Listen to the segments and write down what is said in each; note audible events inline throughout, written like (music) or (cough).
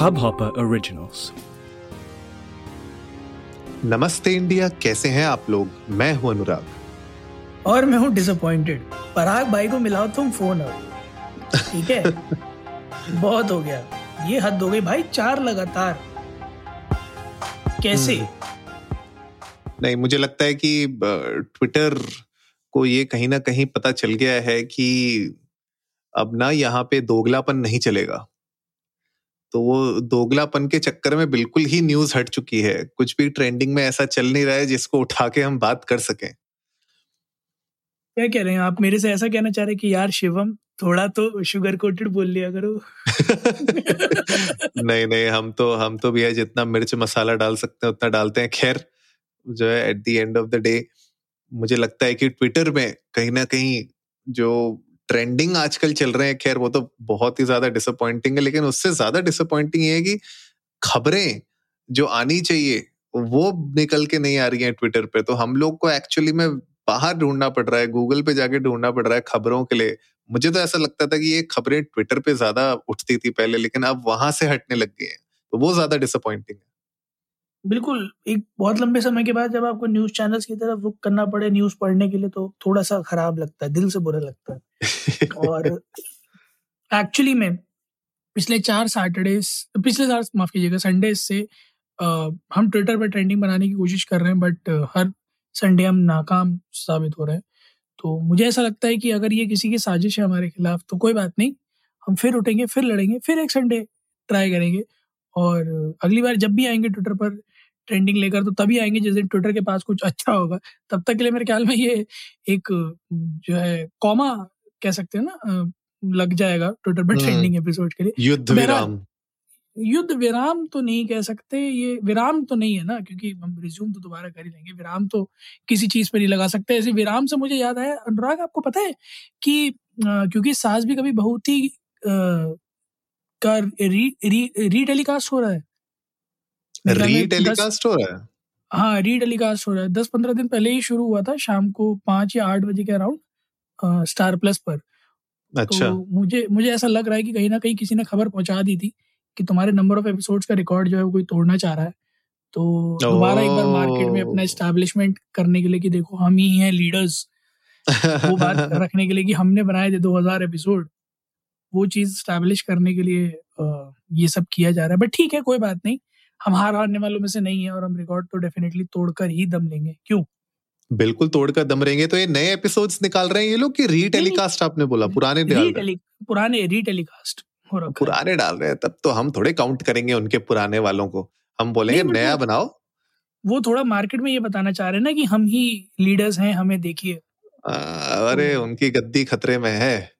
Hubhopper Originals. नमस्ते India कैसे हैं आप लोग? मैं हूँ अनुराग। और मैं हूँ डिसअपॉइंटेड पराग भाई को मिलाओ तुम फ़ोन अब। ठीक है? (laughs) बहुत हो गया। ये हद हो गई भाई चार लगातार। कैसे? नहीं मुझे लगता है कि ट्विटर को ये कहीं ना कहीं पता चल गया है कि अब ना यहाँ पे दोगलापन नहीं चलेगा। तो वो दोगलापन के चक्कर में बिल्कुल ही न्यूज़ हट चुकी है। कुछ भी ट्रेंडिंग में ऐसा चल नहीं रहा है जिसको उठा के हम बात कर सकें। क्या कह रहे हैं आप? मेरे से ऐसा कहना चाह रहे हैं कि यार शिवम थोड़ा तो शुगर कोटेड बोल लिया करो। (laughs) नहीं नहीं हम तो हम तो भैया जितना मिर्च मसाला डाल सकते हैं उतना डालते हैं। खैर जो है at the end of the day मुझे लगता है कि ट्विटर में कहीं ना कहीं जो ट्रेंडिंग आजकल चल रहे हैं। खैर, वो तो बहुत ही ज़्यादा डिसअपॉइंटिंग है, लेकिन उससे ज़्यादा डिसअपॉइंटिंग ये है कि खबरें जो आनी चाहिए, वो निकल के नहीं आ रही है ट्विटर पे। तो हम लोग को एक्चुअली में बाहर ढूंढना पड़ रहा है गूगल पे जाके ढूंढना पड़ रहा है खबरों के लिए। मुझे तो ऐसा लगता था कि ये खबरें ट्विटर पे ज़्यादा उठती थी पहले, लेकिन अब वहाँ से हटने लग गई हैं। तो वो ज़्यादा डिसअपॉइंटिंग है। बिल्कुल एक बहुत लंबे समय के बाद जब आपको न्यूज़ चैनल्स की तरफ़ रुक करना पड़े न्यूज़ पढ़ने के लिए तो थोड़ा सा खराब लगता है दिल से बुरा लगता है। (laughs) और एक्चुअली में पिछले चार सैटरडेज पिछले चार माफ़ कीजिएगा संडे से आ, हम ट्विटर पर ट्रेंडिंग बनाने की कोशिश कर रहे हैं बट हर संडे हम नाकाम साबित हो रहे हैं। तो मुझे ऐसा लगता है कि अगर ये किसी की साजिश है हमारे खिलाफ तो कोई बात नहीं हम फिर उठेंगे फिर लड़ेंगे फिर एक संडे ट्राई करेंगे। और अगली बार जब भी आएँगे ट्विटर पर ट्रेंडिंग लेकर तो तभी आएँगे जिस दिन ट्विटर के पास कुछ अच्छा होगा। तब तक के लिए मेरे ख्याल में ये एक जो है कॉमा कह सकते हैं ना लग जाएगा ट्विटर पर ट्रेंडिंग एपिसोड के लिए। युद्ध विराम। युद्ध विराम तो नहीं कह सकते ये विराम तो नहीं है ना क्योंकि हम रिज्यूम तो दोबारा कर ही लेंगे। विराम तो किसी चीज़ पर नहीं लगा सकते। ऐसे विराम से मुझे याद आया अनुराग आपको पता है कि क्योंकि सास भी कभी बहुत ही का री री री टेलीकास्ट हो रहा है री टेलीकास्ट हो रहा है? हाँ री टेलीकास्ट हो रहा है। दस पंद्रह दिन पहले ही शुरू हुआ था शाम को पाँच या आठ बजे के अराउंड स्टार प्लस पर। अच्छा। तो मुझे मुझे ऐसा लग रहा है कि कहीं ना कहीं किसी ने खबर पहुँचा दी थी कि तुम्हारे नंबर ऑफ़ एपिसोड्स का रिकॉर्ड जो है वो कोई तोड़ना चाह रहा है। तो दोबारा एक बार मार्केट में अपना एस्टैब्लिशमेंट करने के लिए कि देखो हम ही हैं लीडर्स वो बात (laughs) रखने के लिए कि हमने बनाए थे दो हज़ार एपिसोड वो चीज़ स्टैब्लिश करने के लिए ये सब किया जा रहा है। बट ठीक है कोई बात नहीं। हम हार हारने वालों में से नहीं है और हम रिकॉर्ड तो डेफिनेटली तोड़कर ही दम लेंगे। क्यों? बिल्कुल तोड़कर दम रहेंगे तो ये नए एपिसोड्स निकाल रहे हैं ये लोग कि रीटेलीकास्ट आपने बोला पुराने पुराने रीटेलीकास्ट हो पुराने डाल रहे हैं तब तो हम थोड़े काउंट करेंगे उनके पुराने वालों को। हम बोलेंगे नया बनाओ। वो थोड़ा मार्केट में ये बताना चाह रहे हैं ना कि हम ही लीडर्स हैं हमें देखिए। अरे तो, उनकी गद्दी खतरे में है।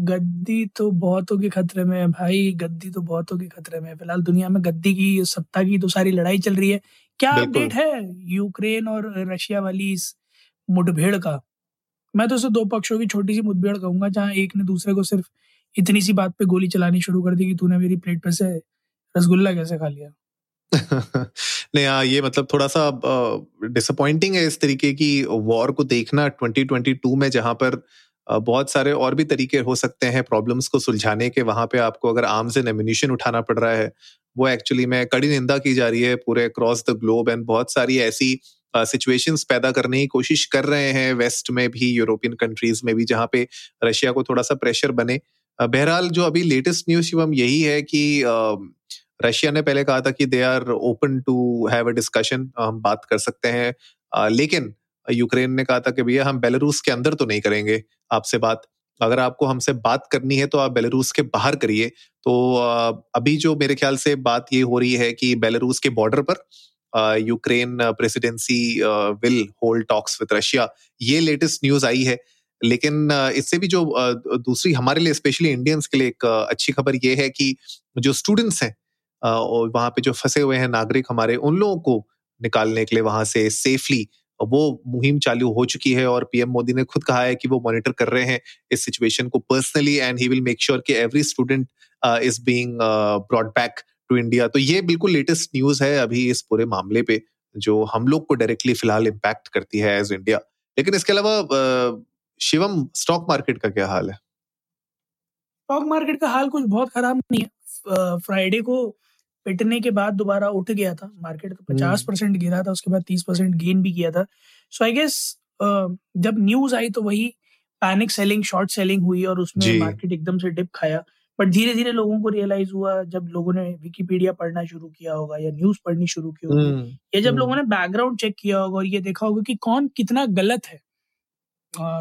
गद्दी तो बहुतों के खतरे में है भाई गद्दी तो बहुतों के खतरे में है। फ़िलहाल दुनिया में गद्दी की सत्ता की तो सारी लड़ाई चल रही है। क्या अपडेट है यूक्रेन और रशिया वाली इस मुठभेड़ का? मैं तो उसे दो पक्षों की छोटी सी मुठभेड़ कहूँगा जहाँ एक ने दूसरे को सिर्फ़ इतनी सी बात पे गोली चलानी शुरू कर दी कि तूने मेरी प्लेट पे से रसगुल्ला कैसे खा लिया? (laughs) नहीं हाँ ये मतलब थोड़ा सा डिसअपॉइंटिंग है इस तरीके की वॉर को देखना। 2022 में जहाँ पर बहुत सारे और भी तरीके हो सकते हैं प्रॉब्लम्स को सुलझाने के। वहाँ पे आपको अगर आर्म्स एंड एम्यूनिशन उठाना पड़ रहा है, वो एक्चुअली में कड़ी निंदा की जा रही है पूरे अक्रॉस द ग्लोब एंड बहुत सारी ऐसी सिचुएशंस पैदा करने की कोशिश कर रहे हैं वेस्ट में भी यूरोपियन कंट्रीज़ में भी, जहाँ पे रशिया को थोड़ा सा प्रेशर बने। बहरहाल जो अभी लेटेस्ट न्यूज़ शिवम यही है कि रशिया ने पहले कहा था कि they are open to have a discussion हम बात कर सकते हैं। लेकिन यूक्रेन ने कहा था कि भैया, हम बेलारूस के अंदर तो नहीं करेंगे आपसे बात। अगर आपको हमसे बात करनी है तो आप बेलारूस के बाहर करिए। तो अभी जो मेरे ख्याल से बात ये हो रही है कि बेलारूस के बॉर्डर पर Ukraine presidency will hold talks with Russia, ये लेटेस्ट न्यूज़ आई है। लेकिन इससे भी जो दूसरी हमारे लिए, स्पेशली इंडियंस के लिए एक अच्छी खबर ये है कि जो स्टूडेंट्स हैं वहाँ पे जो फंसे हुए हैं नागरिक हमारे, उन लोगों को निकालने के लिए वहाँ से सेफली वो मुहिम चालू हो चुकी है और पीएम मोदी ने खुद कहा है कि वो मॉनिटर कर रहे हैं इस सिचुएशन को personally and he will make sure कि every student is being brought back to India तो ये बिल्कुल लेटेस्ट न्यूज़ है अभी इस पूरे मामले पे, जो हम लोग को डायरेक्टली फ़िलहाल इम्पैक्ट करती है एज इंडिया लेकिन इसके अलावा शिवम स्टॉक मार्केट का क्या हाल है? स्टॉक मार्केट का हाल कुछ बहुत खराब नहीं है। फ्राइडे को पिटने के बाद दोबारा उठ गया था। मार्केट तो पचास परसेंट गिरा था उसके बाद तीस परसेंट गेन भी किया था। सो आई गेस जब न्यूज़ आई तो वही पैनिक सेलिंग शॉर्ट सेलिंग हुई और उसमें मार्केट एकदम से डिप खाया। बट धीरे धीरे लोगों को रियलाइज़ हुआ जब लोगों ने विकीपीडिया पढ़ना शुरू किया होगा या न्यूज़ पढ़नी शुरू की होगी हम्म, या जब लोगों हम्म। ने बैकग्राउंड चेक किया होगा और ये देखा होगा कि कौन कितना गलत है।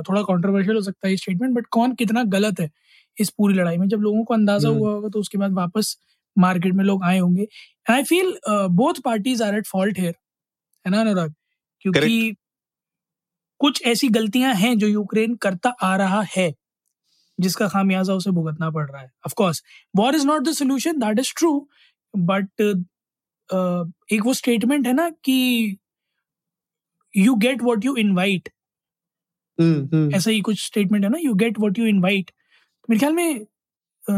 थोड़ा कॉन्ट्रोवर्शियल हो सकता है स्टेटमेंट बट कौन कितना गलत है इस पूरी लड़ाई में? जब लोगों को अंदाज़ा हम्म। हुआ होगा तो उसके बाद वापस मार्केट में लोग आए होंगे। And I feel both parties are at fault here है ना अनुराग? क्योंकि Correct. कुछ ऐसी गलतियाँ हैं जो यूक्रेन करता आ रहा है जिसका खामियाजा उसे भुगतना पड़ रहा है। Of course war is not the solution that is true but एक वो स्टेटमेंट है ना कि you get what you invite ऐसा ही कुछ स्टेटमेंट है ना you get what you invite मेरे ख्याल में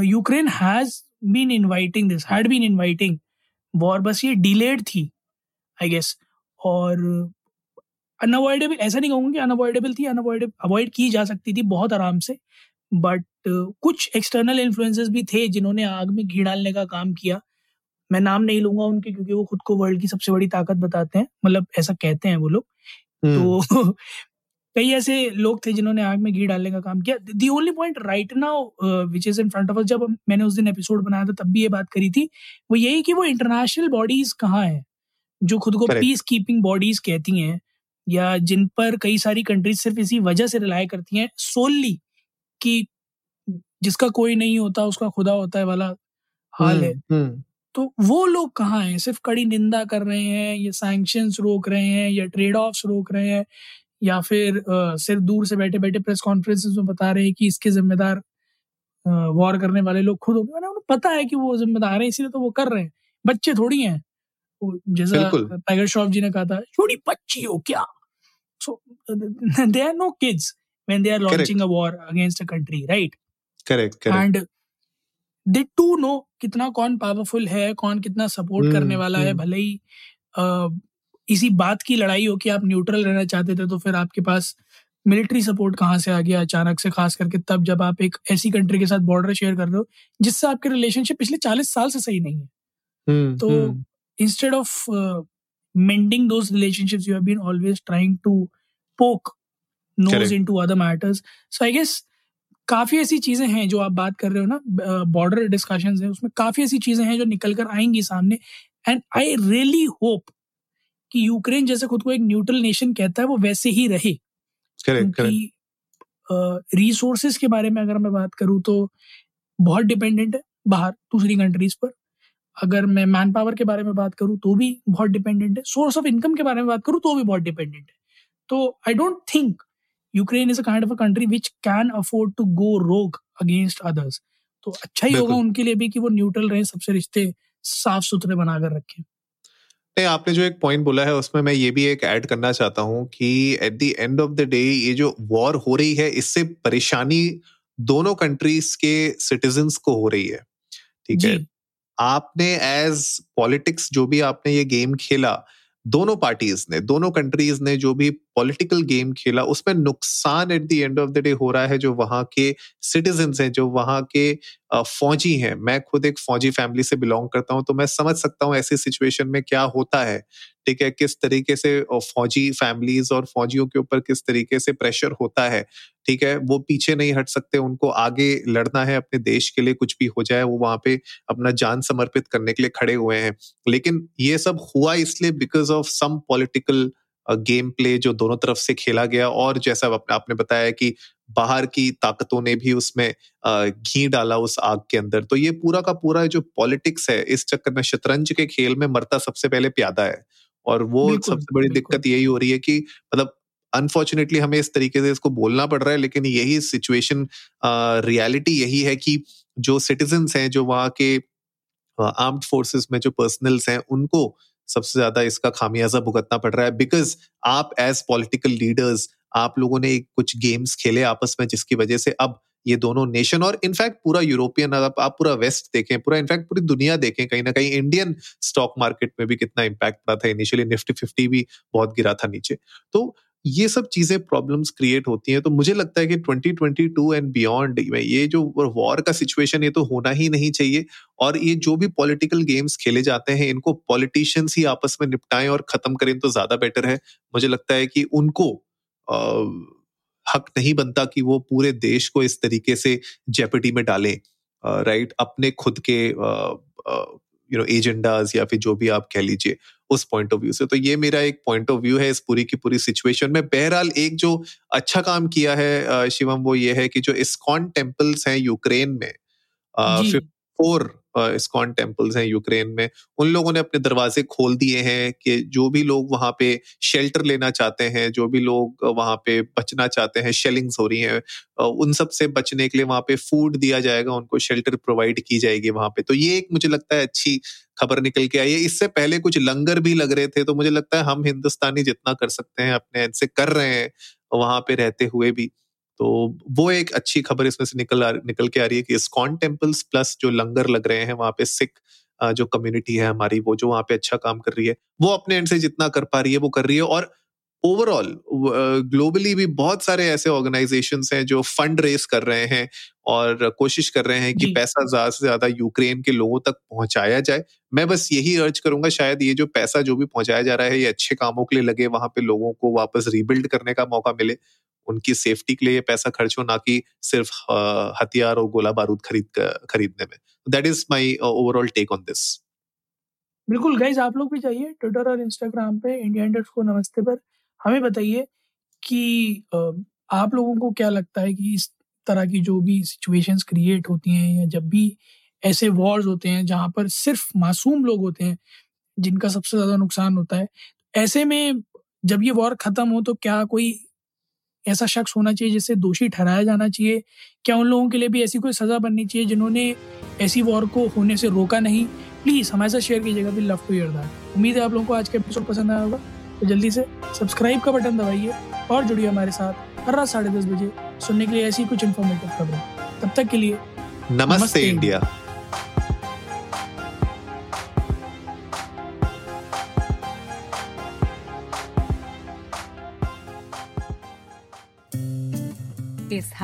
Ukraine has been inviting this had been inviting war बस ये डिलेड थी आई गेस और अनअवॉइडेबल ऐसा नहीं कहूँगा कि अनअवॉइडेबल थी अनअवॉइडेबल अवॉइड की जा सकती थी बहुत आराम से बट uh, कुछ एक्सटर्नल इन्फ्लुएंसेस भी थे जिन्होंने आग में घी डालने का काम किया। मैं नाम नहीं लूँगा उनके क्योंकि वो खुद को वर्ल्ड की सबसे बड़ी ताकत बताते हैं मतलब ऐसा कहते हैं वो लोग। तो कई ऐसे लोग थे जिन्होंने आग में घी डालने का काम किया। The only point right now which is in front of us जब मैंने उस दिन एपिसोड बनाया था तब भी ये बात करी थी। वो यही कि वो इंटरनेशनल बॉडीज कहाँ हैं? जो खुद को पीस कीपिंग बॉडीज कहती हैं या जिन पर कई सारी कंट्रीज़ सिर्फ़ इसी वजह से रिलाय करती हैं सोलली कि जिसका कोई नहीं होता उसका खुदा होता है वाला हाल है। हम्म, हम्म। तो वो लोग कहाँ हैं? सिर्फ़ कड़ी निंदा कर रहे हैं या सैंक्शन रोक रहे हैं या ट्रेड ऑफ़ रोक रहे हैं या फिर सिर्फ़ दूर से बैठे बैठे प्रेस कॉन्फ्रेंस में बता रहे हैं कि इसके जिम्मेदार वॉर करने वाले लोग खुद होंगे। उन्हें पता है कि वो जिम्मेदार है इसीलिए तो वो कर रहे हैं। बच्चे थोड़ी हैं। जैसा टाइगर श्रॉफ जी ने कहा था छोटी बच्ची हो क्या? So they are no kids when they are launching correct. a war against a country right? Correct correct. And they too know कितना कौन पावरफुल है कौन कितना सपोर्ट hmm, करने वाला hmm. है भले ही इसी बात की लड़ाई हो कि आप न्यूट्रल रहना चाहते थे तो फिर आपके पास मिलिट्री सपोर्ट कहाँ से आ गया अचानक से खास करके तब जब आप एक ऐसी कंट्री के साथ बॉर्डर शेयर कर रहे हो जिससे आपके रिलेशनशिप पिछले चालीस साल से सही नहीं है। hmm, तो instead of mending those relationships you have been always trying to poke nose into other matters so I guess काफ़ी ऐसी चीज़ें हैं जो आप बात कर रहे हो ना बॉर्डर डिस्कशन है उसमें काफ़ी ऐसी चीज़ें हैं जो निकल कर आएँगी सामने। एंड आई रियली होप कि यूक्रेन जैसे खुद को एक न्यूट्रल नेशन कहता है वो वैसे ही रहे। क्योंकि रिसोर्सेज के बारे में अगर मैं बात करूँ तो बहुत डिपेंडेंट है बाहर दूसरी कंट्रीज़ पर। अगर मैं मैन पावर के बारे में बात करूँ तो भी बहुत डिपेंडेंट है। सोर्स ऑफ़ इनकम के बारे में बात करूँ तो भी बहुत डिपेंडेंट है। तो I don't think Ukraine is a kind of a country which can afford to go rogue against others तो अच्छा ही होगा उनके लिए भी कि वो न्यूट्रल रहे सबसे रिश्ते साफ़ सुथरे बनाकर रखें। नहीं आपने जो एक पॉइंट बोला है उसमें मैं ये भी एक ऐड करना चाहता हूँ कि at the end of the day ये जो वॉर हो रही है इससे परेशानी दोनों कंट्रीज़ के सिटीजन को हो रही है। ठीक है? आपने एज पॉलिटिक्स जो भी आपने ये गेम खेला दोनों पार्टीज़ ने दोनों कंट्रीज़ ने जो भी पॉलिटिकल गेम खेला, उसमें नुकसान at the end of the day हो रहा है जो वहाँ के सिटीजन हैं, जो वहाँ के फौजी हैं। मैं खुद एक फौजी फैमिली से बिलोंग करता हूँ तो मैं समझ सकता हूँ ऐसी सिचुएशन में क्या होता है। ठीक है? किस तरीके से फौजी फैमिलीज़ और फौजियों के ऊपर किस तरीके से प्रेशर होता है। ठीक है? वो पीछे नहीं हट सकते, उनको आगे लड़ना है, अपने देश के लिए कुछ भी हो जाए, वो वहाँ पे अपना जान समर्पित करने के लिए खड़े हुए हैं। लेकिन ये सब हुआ इसलिए because of some political game play जो दोनों तरफ़ से खेला गया और जैसा आपने बताया कि बाहर की ताकतों ने भी उसमें घी डाला उस आग के अंदर। तो ये पूरा का पूरा जो पॉलिटिक्स है इस चक्कर में शतरंज के खेल में मरता सबसे पहले प्यादा है। और वो सबसे बड़ी दिक्कत यही हो रही है कि मतलब अनफॉर्चुनेटली हमें इस तरीके से इसको बोलना पड़ रहा है लेकिन यही सिचुएशन रियलिटी यही है कि जो सिटीजन हैं जो वहाँ के आर्म्ड फोर्सेस में जो पर्सनल्स हैं उनको सबसे ज़्यादा इसका खामियाजा भुगतना पड़ रहा है। बिकॉज़ आप एज पॉलिटिकल लीडर्स आप लोगों ने कुछ गेम्स खेले आपस में, जिसकी वजह से अब ये दोनों नेशन और इनफैक्ट पूरा यूरोपियन अगर आप पूरा वेस्ट देखें, पूरा इनफैक्ट पूरी दुनिया देखें, कहीं ना कहीं इंडियन स्टॉक मार्केट में भी कितना इम्पैक्ट पड़ा था। इनिशियली निफ्टी फिफ्टी भी बहुत गिरा था नीचे। तो ये सब चीज़ें प्रॉब्लम्स क्रिएट होती हैं तो मुझे लगता है कि 2022 एंड बियॉन्ड ये जो वॉर का सिचुएशन ये तो होना ही नहीं चाहिए। और ये जो भी पॉलिटिकल गेम्स खेले जाते हैं इनको पॉलिटिशियंस ही आपस में निपटाएँ और खत्म करें तो ज़्यादा बेटर है। मुझे लगता है कि उनको आ, हक नहीं बनता कि वो पूरे देश को इस तरीके से जेपिटी में डालें। राइट अपने खुद के यू नो एजेंडाज या फिर जो भी आप कह लीजिए उस पॉइंट ऑफ़ व्यू से। तो ये मेरा एक पॉइंट ऑफ़ व्यू है इस पूरी की पूरी सिचुएशन में। बहरहाल एक जो अच्छा काम किया है शिवम वो ये है कि जो इस्कॉन टेम्पल्स हैं यूक्रेन में फोर इस्कॉन टेम्पल्स हैं यूक्रेन में, उन लोगों ने अपने दरवाजे खोल दिए हैं कि जो भी लोग वहाँ पे शेल्टर लेना चाहते हैं, जो भी लोग वहाँ पे बचना चाहते हैं शेलिंग्स हो रही हैं उन सबसे बचने के लिए वहाँ पे फ़ूड दिया जाएगा, उनको शेल्टर प्रोवाइड की जाएगी वहाँ पे। तो ये एक मुझे लगता है अच्छी खबर निकल के आई है। इससे पहले कुछ लंगर भी लग रहे थे तो मुझे लगता है हम हिंदुस्तानी जितना कर सकते हैं, अपने से कर रहे हैं, वहाँ पे रहते हुए भी। तो वो एक अच्छी खबर इसमें से निकल आ, निकल के आ रही है कि स्कॉन टेम्पल्स प्लस जो लंगर लग रहे हैं वहाँ पे सिख जो कम्युनिटी है हमारी वो जो वहाँ पे अच्छा काम कर रही है वो अपने एंड से जितना कर पा रही है वो कर रही है और ओवरऑल ग्लोबली भी बहुत सारे ऐसे ऑर्गेनाइजेशन हैं जो फंड रेस कर रहे हैं और कोशिश कर रहे हैं कि पैसा ज़्यादा से ज़्यादा यूक्रेन के लोगों तक पहुँचाया जाए। मैं बस यही अर्ज़ करूँगा शायद ये जो पैसा जो भी पहुँचाया जा रहा है ये अच्छे कामों के लिए लगे वहाँ पे लोगों को वापस रिबिल्ड करने का मौका मिले। उनकी सेफ्टी के लिए पैसा खर्च हो, ना कि सिर्फ़ हथियार और गोला बारूद खरीद खरीदने में। That is my overall take on this बिल्कुल गाइज़ आप लोग भी चाहिए ट्विटर और इंस्टाग्राम पे इंडिया इंडर्स को नमस्ते पर। हमें बताइए कि आप लोगों को क्या लगता है कि इस तरह की जो भी सिचुएशंस क्रिएट होती हैं या जब भी ऐसे वॉर्स होते हैं जहाँ पर सिर्फ़ मासूम लोग होते हैं जिनका सबसे ज़्यादा नुकसान होता है, ऐसे में जब ये वॉर ख़त्म हो तो क्या कोई ऐसा शख्स होना चाहिए जिससे दोषी ठहराया जाना चाहिए। क्या उन लोगों के लिए भी ऐसी कोई सज़ा बननी चाहिए जिन्होंने ऐसी वॉर को होने से रोका नहीं? प्लीज़ हमारे साथ शेयर कीजिएगा भी लव टू ईयर दैट। उम्मीद है आप लोगों को आज का एपिसोड पसंद आया होगा। तो जल्दी से सब्सक्राइब का बटन दबाइए और जुड़िए हमारे साथ हर रात साढ़े दस बजे सुनने के लिए ऐसी कुछ इन्फॉर्मेटिव खबरें। तब तक के लिए नमस्ते, नमस्ते इंडिया।